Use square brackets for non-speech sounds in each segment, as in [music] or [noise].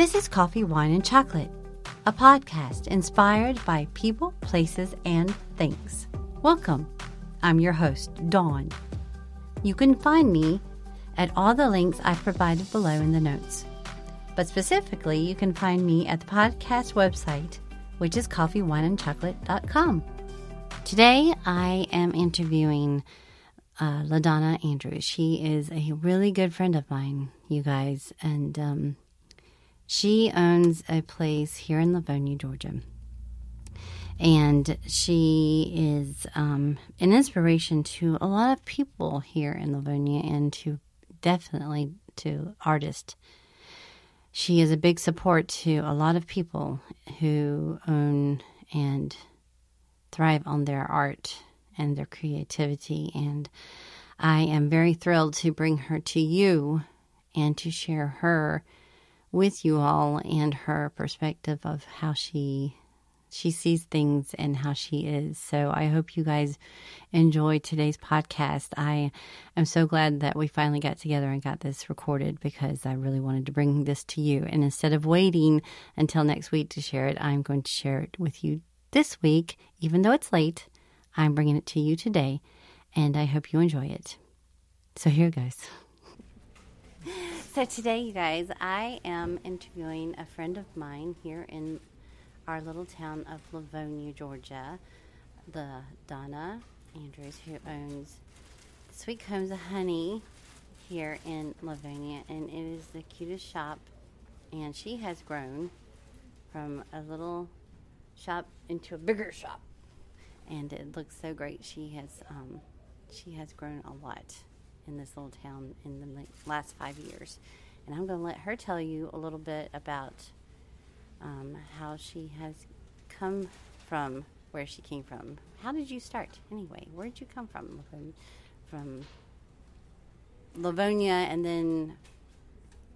This is Coffee, Wine, and Chocolate, a podcast inspired by people, places, and things. Welcome. I'm your host, Dawn. You can find me at all the links I've provided below in the notes. But specifically, you can find me at the podcast website, which is coffeewineandchocolate.com. Today, I am interviewing uh, LaDonna Andrews. She is a really good friend of mine, you guys, and um, she owns a place here in Lavonia, Georgia. And she is um, an inspiration to a lot of people here in Lavonia and to definitely to artists. She is a big support to a lot of people who own and thrive on their art and their creativity. And I am very thrilled to bring her to you and to share her with you all and her perspective of how she she sees things and how she is. So I hope you guys enjoy today's podcast. I am so glad that we finally got together and got this recorded because I really wanted to bring this to you. And instead of waiting until next week to share it, I'm going to share it with you this week, even though it's late. I'm bringing it to you today, and I hope you enjoy it. So here goes. [laughs] So today, you guys, I am interviewing a friend of mine here in our little town of Lavonia, Georgia, the Donna Andrews, who owns Sweet Combs of Honey here in Lavonia, and it is the cutest shop. And she has grown from a little shop into a bigger shop, and it looks so great. She has um, she has grown a lot in this little town in the last five years. And I'm going to let her tell you a little bit about um, how she has come from where she came from. How did you start anyway? Where did you come from? From, from Lavonia and then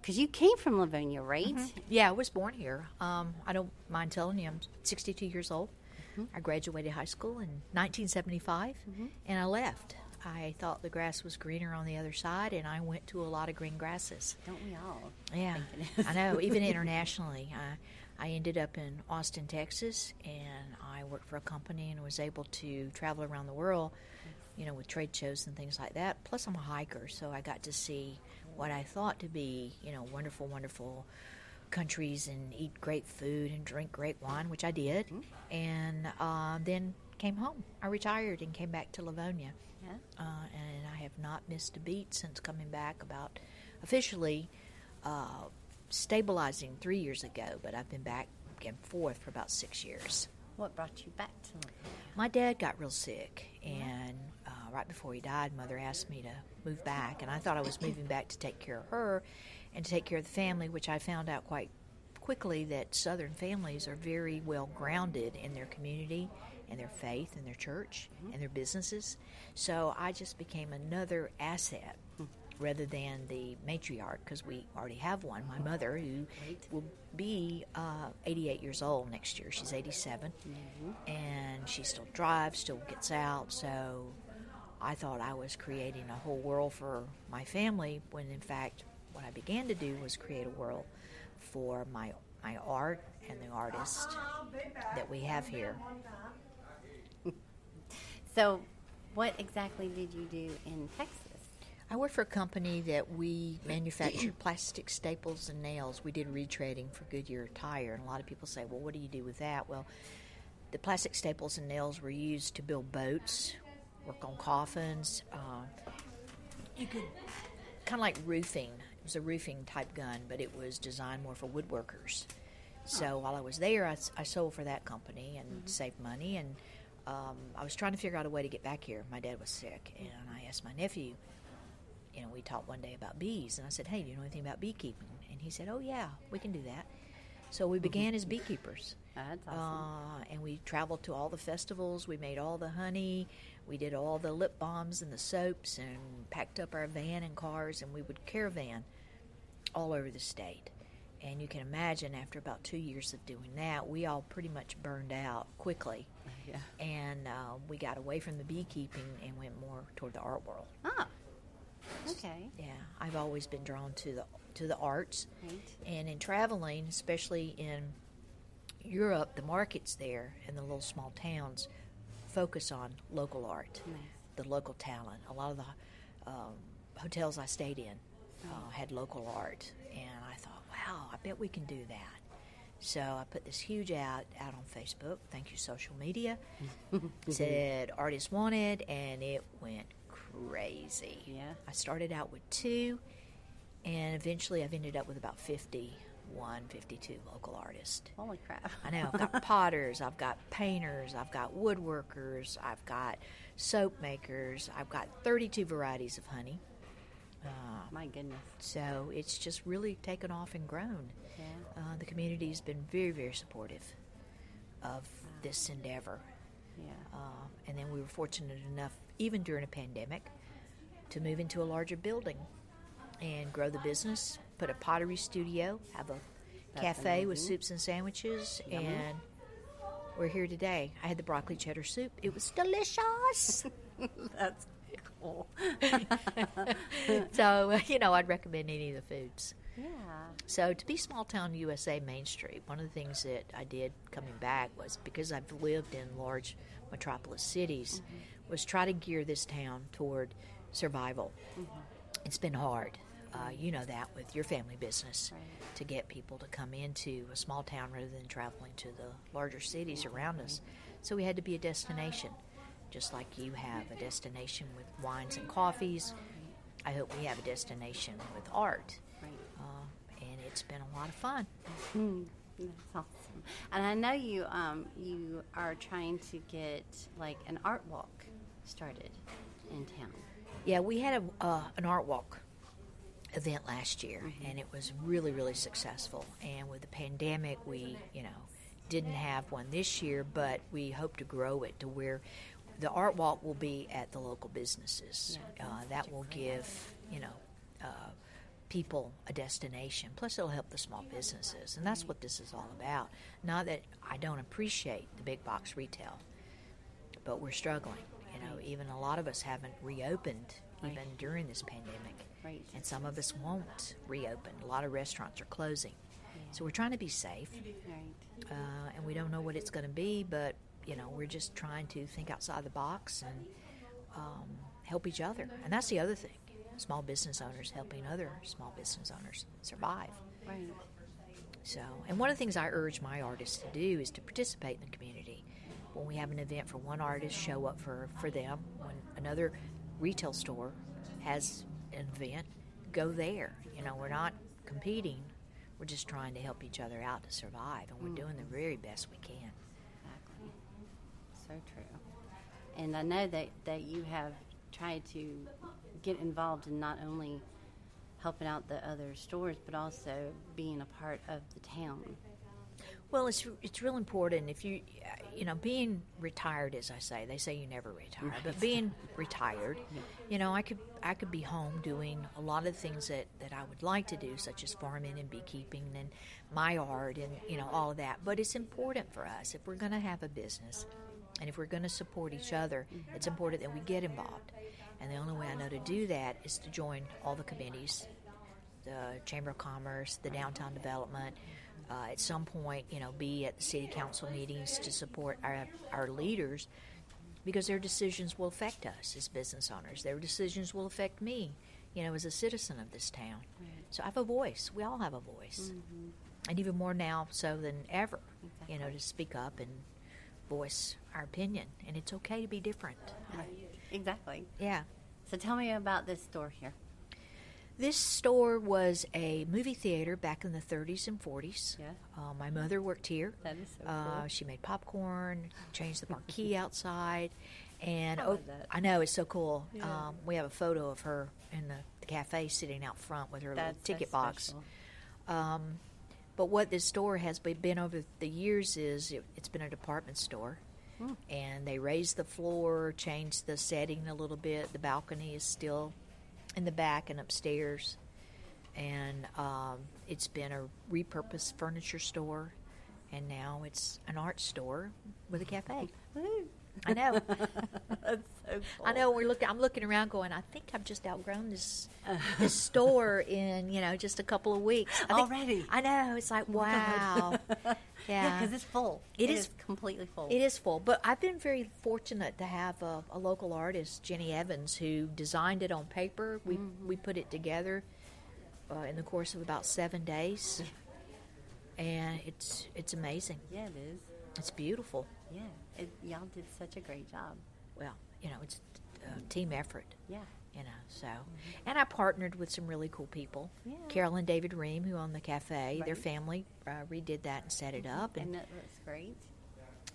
because you came from Lavonia, right? Mm-hmm. Yeah, I was born here. Um, I don't mind telling you, I'm 62 years old. Mm-hmm. I graduated high school in 1975, mm-hmm. and I left. I thought the grass was greener on the other side, and I went to a lot of green grasses. Don't we all? Yeah, [laughs] I know. Even internationally, I, I ended up in Austin, Texas, and I worked for a company and was able to travel around the world, you know, with trade shows and things like that. Plus, I'm a hiker, so I got to see what I thought to be, you know, wonderful, wonderful countries and eat great food and drink great wine, which I did, mm-hmm. and uh, then came home. I retired and came back to Lavonia. Yeah. Uh, and I have not missed a beat since coming back about officially uh, stabilizing three years ago, but I've been back and forth for about six years. What brought you back to Lavonia? My dad got real sick, and uh, right before he died, Mother asked me to move back, and I thought I was moving back to take care of her and to take care of the family, which I found out quite quickly that Southern families are very well grounded in their community and their faith and their church mm-hmm. and their businesses. So I just became another asset mm-hmm. rather than the matriarch because we already have one. My mother, who Great. will be uh, 88 years old next year, she's 87, mm-hmm. and she still drives, still gets out. So I thought I was creating a whole world for my family when in fact what I began to do was create a world for my my art and the artists that we have here. So, what exactly did you do in Texas? I worked for a company that we manufactured [clears throat] plastic staples and nails. We did retreading for Goodyear Tire, and a lot of people say, "Well, what do you do with that?" Well, the plastic staples and nails were used to build boats, work on coffins. Uh, you could kind of like roofing. It was a roofing type gun, but it was designed more for woodworkers. So while I was there, I, I sold for that company and mm-hmm. saved money and um, I was trying to figure out a way to get back here. My dad was sick, and I asked my nephew. You know, we talked one day about bees, and I said, "Hey, do you know anything about beekeeping?" And he said, "Oh yeah, we can do that." So we began as beekeepers. That's awesome. Uh, and we traveled to all the festivals. We made all the honey. We did all the lip balms and the soaps, and packed up our van and cars, and we would caravan all over the state. And you can imagine, after about two years of doing that, we all pretty much burned out quickly yeah. And uh, we got away from the beekeeping and went more toward the art world. Ah. Okay. Yeah, I've always been drawn to the to the arts. Right. And in traveling, especially in Europe, the markets there and the little small towns focus on local art, Nice. the local talent. A lot of the um, hotels I stayed in uh, had local art, and I wow, I bet we can do that. So I put this huge ad out on Facebook. Thank you, social media. [laughs] said artists wanted, and it went crazy. Yeah. I started out with two, and eventually I've ended up with about 51, 52 local artists. Holy crap. I know. I've got [laughs] potters, I've got painters, I've got woodworkers, I've got soap makers, I've got 32 varieties of honey. My goodness. so it's just really taken off and grown. Yeah. Uh, the community's been very, very supportive of this endeavor. Yeah. Uh, and then we were fortunate enough, even during a pandemic, to move into a larger building and grow the business, put a pottery studio, have a That's cafe with soups and sandwiches, Yummy. and we're here today. I had the broccoli cheddar soup. It was delicious. [laughs] That's cool. [laughs] so, uh, you know, I'd recommend any of the foods. yeah. So to be small town USA Main Street, one of the things that I did coming back was because I've lived in large metropolis cities, was try to gear this town toward survival. It's been hard. Uh, you know that with your family business Right. to get people to come into a small town rather than traveling to the larger cities around us. So we had to be a destination, just like you have a destination with wines and coffees. I hope we have a destination with art Right. uh, and it's been a lot of fun. Hmm. That's awesome. And I know you um you are trying to get like an art walk started in town. Yeah, we had a, uh, an art walk event last year, and it was really, really successful. And with the pandemic, we, you know, didn't have one this year, but we hope to grow it to where the art walk will be at the local businesses. Yeah, uh, that will give, you know, uh, people a destination. Plus, it'll help the small businesses, and that's what this is all about. Not that I don't appreciate the big box retail, but we're struggling. You know, even a lot of us haven't reopened Right. even during this pandemic, Right. and some of us won't reopen. A lot of restaurants are closing, so we're trying to be safe, Right. uh, and we don't know what it's going to be, but you know, we're just trying to think outside the box and um, help each other, and that's the other thing. Small business owners helping other small business owners survive. Right. So, and one of the things I urge my artists to do is to participate in the community. When we have an event for one artist, show up for, for them. When another retail store has an event, go there. You know, we're not competing. We're just trying to help each other out to survive, and we're doing the very best we can. So true. And I know that, that you have tried to get involved in not only helping out the other stores, but also being a part of the town. Well, it's it's real important if you you know being retired, as I say, they say you never retire, but being retired, [laughs] you know, I could I could be home doing a lot of things that that I would like to do, such as farming and beekeeping and my art and you know all of that. But it's important for us if we're going to have a business and if we're going to support each other, it's important that we get involved. And the only way I know to do that is to join all the committees, the Chamber of Commerce, the Downtown Development. Uh, at some point, you know, be at the city council meetings to support our, our leaders because their decisions will affect us as business owners. Their decisions will affect me, you know, as a citizen of this town. So I have a voice. We all have a voice. And even more now so than ever, you know, to speak up and voice our opinion. And it's okay to be different. Exactly. Yeah. So tell me about this store here. This store was a movie theater back in the 30s and 40s. Yeah. Uh, my mother worked here. That is so Uh, cool. she made popcorn, changed the marquee [laughs] outside, and I oh. I know it's so cool. Yeah. Um, we have a photo of her in the, the cafe sitting out front with her That's little so ticket box. Um, but what this store has been over the years is it, it's been a department store. Hmm. And they raised the floor, changed the setting a little bit. The balcony is still in the back and upstairs. And um, it's been a repurposed furniture store. And now it's an art store with a cafe. I know. [laughs] That's so cool. I know. We're looking. I'm looking around, going. I think I've just outgrown this this [laughs] store in you know just a couple of weeks I think- Already? I know. It's like wow. [laughs] yeah, yeah. because it's full. It it is- is, completely full. It is full, but I've been very fortunate to have a, a local artist, Jenny Evans, who designed it on paper. We we put it together uh, in the course of about seven days, and it's it's amazing. Yeah, it is. It's beautiful. Yeah, it, y'all did such a great job. Well, you know, it's a team effort. Yeah. You know, so and I partnered with some really cool people. Yeah. Carol and David Ream, who own the cafe, their family uh, redid that and set it up, and And that looks great.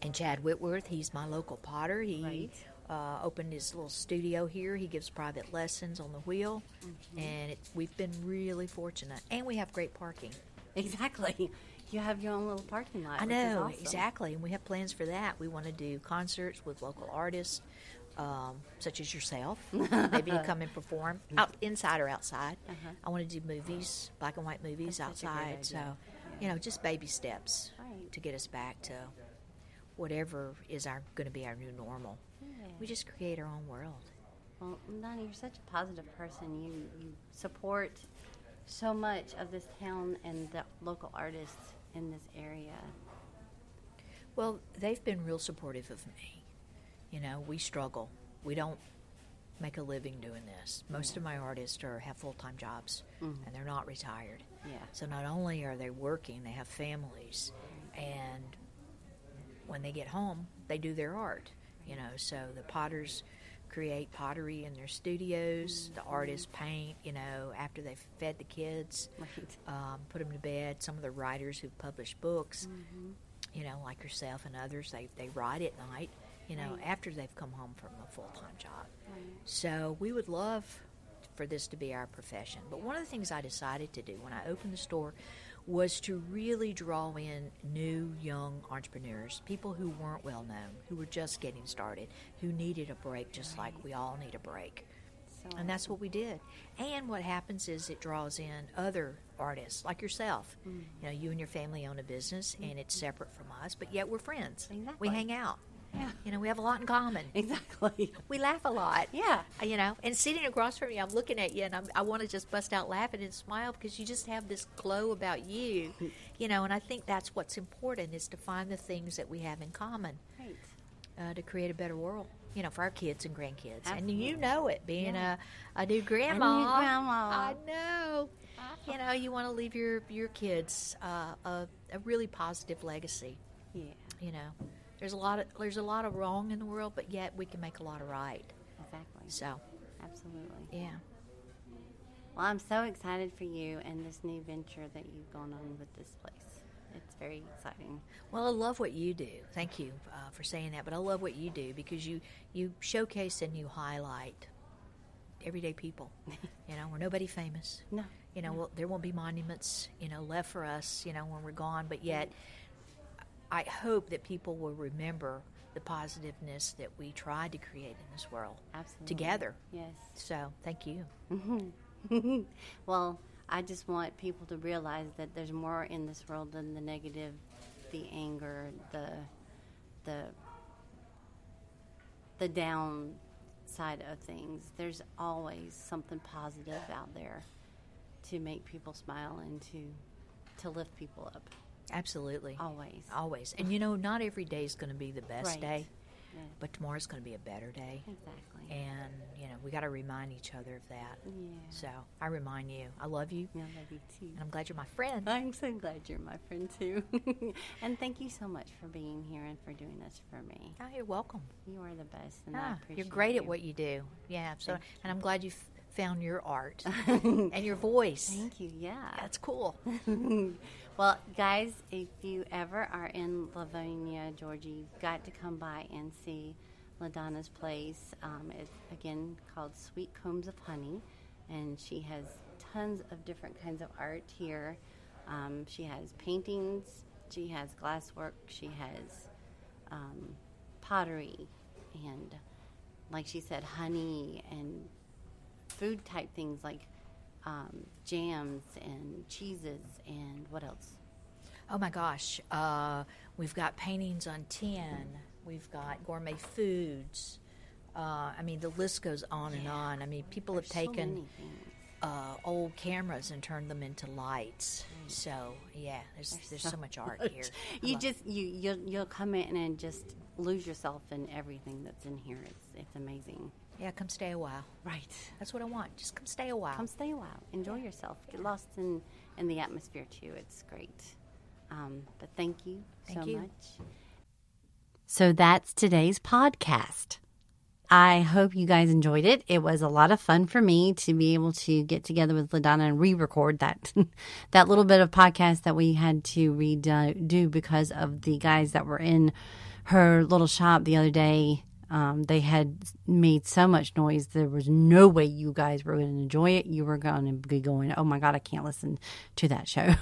And Chad Whitworth, he's my local potter. He Right. uh, opened his little studio here. He gives private lessons on the wheel, Mm-hmm. and it, we've been really fortunate. And we have great parking. Exactly. You have your own little parking lot. I know awesome. exactly, and we have plans for that. We want to do concerts with local artists, um, such as yourself, maybe to come and perform [laughs] out inside or outside. Uh-huh. I want to do movies, black and white movies That's such a great outside. So, Yeah. you know, just baby steps Right. to get us back to whatever is our going to be our new normal. Yeah. We just create our own world. Well, Donnie, you're such a positive person. You you support so much of this town and the local artists in this area. Well, they've been real supportive of me. You know, we struggle. We don't make a living doing this. Most of my artists are have full time jobs Mhm. and they're not retired. Yeah. So not only are they working, they have families, and when they get home, they do their art. You know, so the potters create pottery in their studios. The artists paint. You know, after they've fed the kids, Right. um, put them to bed. Some of the writers who publish books, Mm-hmm. you know, like yourself and others, they, they write at night, you know, Right. after they've come home from a full time job. Right. So we would love for this to be our profession. But one of the things I decided to do when I opened the store was to really draw in new young entrepreneurs, people who weren't well known, who were just getting started, who needed a break just like we all need a break. So And that's what we did. And what happens is it draws in other artists like yourself. Mm. You know, you and your family own a business and it's separate from us, but yet we're friends. Exactly. We hang out. Yeah. You know, we have a lot in common. Exactly. [laughs] We laugh a lot. Yeah. Uh, You know, and sitting across from you, I'm looking at you and I'm, I want to just bust out laughing and smile because you just have this glow about you. You know, and I think that's what's important is to find the things that we have in common Right. uh, to create a better world. You know, for our kids and grandkids, and you know it, being Yeah. a, a new grandma. grandma. I know. You know, you want to leave your your kids uh, a, a really positive legacy. Yeah. You know, there's a lot of there's a lot of wrong in the world, but yet we can make a lot of right. Exactly. So, Absolutely. yeah. Well, I'm so excited for you and this new venture that you've gone on with this place. It's very exciting. Well, I love what you do. Thank you uh, for saying that. But I love what you do because you you showcase and you highlight everyday people. [laughs] you know, we're nobody famous. No. You know, well, there won't be monuments, you know, left for us, you know, when we're gone. But yet, I hope that people will remember the positiveness that we tried to create in this world Absolutely. together. Yes. So, thank you. [laughs] well, I just want people to realize that there's more in this world than the negative, the anger, the the the down side of things. There's always something positive out there to make people smile and to to lift people up. Absolutely. Always. Always. And you know, not every day is going to be the best Right. day, Yeah, but tomorrow's going to be a better day. exactly. And, you know, we got to remind each other of that. yeah. So I remind you, I love you, I love you too. and I'm glad you're my friend. I'm so glad you're my friend too. [laughs] and thank you so much for being here and for doing this for me. Oh, you're welcome. You are the best, and I Ah, you're great you. at what you do. Yeah. So, Thank and I'm glad you f- found your art [laughs] and your voice. Thank you. Yeah. That's cool. [laughs] well, guys, if you ever are in Lavonia, Georgia, you've got to come by and see LaDonna's place. Um, it's again called Sweet Combs of Honey, and she has tons of different kinds of art here. Um, she has paintings, she has glasswork, she has um, pottery, and like she said, honey and food type things like um, jams and cheeses and what else? Oh my gosh. Uh, we've got paintings on tin. We've got gourmet foods. Uh, I mean, the list goes on and on. I mean, people have There's so taken things. uh, old cameras and turned them into lights. So yeah, there's there's, so, much [laughs] art here. I You love- just you you'll, you'll come in and just lose yourself in everything that's in here. It's it's amazing. Yeah, come stay a while. Right. That's what I want. Just come stay a while. Come stay a while. Enjoy yourself. Get lost in in the atmosphere too. It's great. Um, but thank you Thank so you. much. So that's today's podcast. I hope you guys enjoyed it. It was a lot of fun for me to be able to get together with LaDonna and re-record that [laughs] that little bit of podcast that we had to redo because of the guys that were in her little shop the other day. Um, they had made so much noise. There was no way you guys were going to enjoy it. You were going to be going, "Oh my god, I can't listen to that show."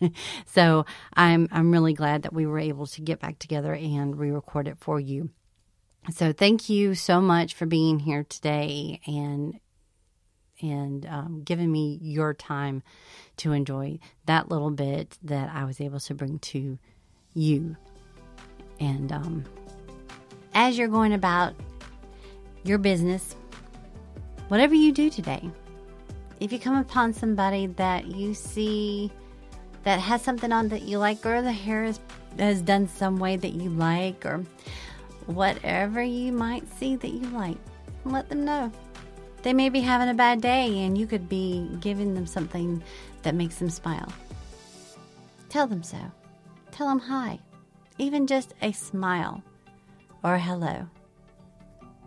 [laughs] so I'm I'm really glad that we were able to get back together and re-record it for you. So thank you so much for being here today and and um, giving me your time to enjoy that little bit that I was able to bring to you. And um, as you're going about your business, whatever you do today, if you come upon somebody that you see that has something on that you like, or the hair is, has done some way that you like, or whatever you might see that you like, let them know. They may be having a bad day, and you could be giving them something that makes them smile. Tell them so. Tell them hi. Even just a smile or a hello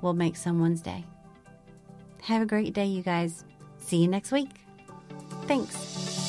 will make someone's day. Have a great day, you guys. See you next week. Thanks.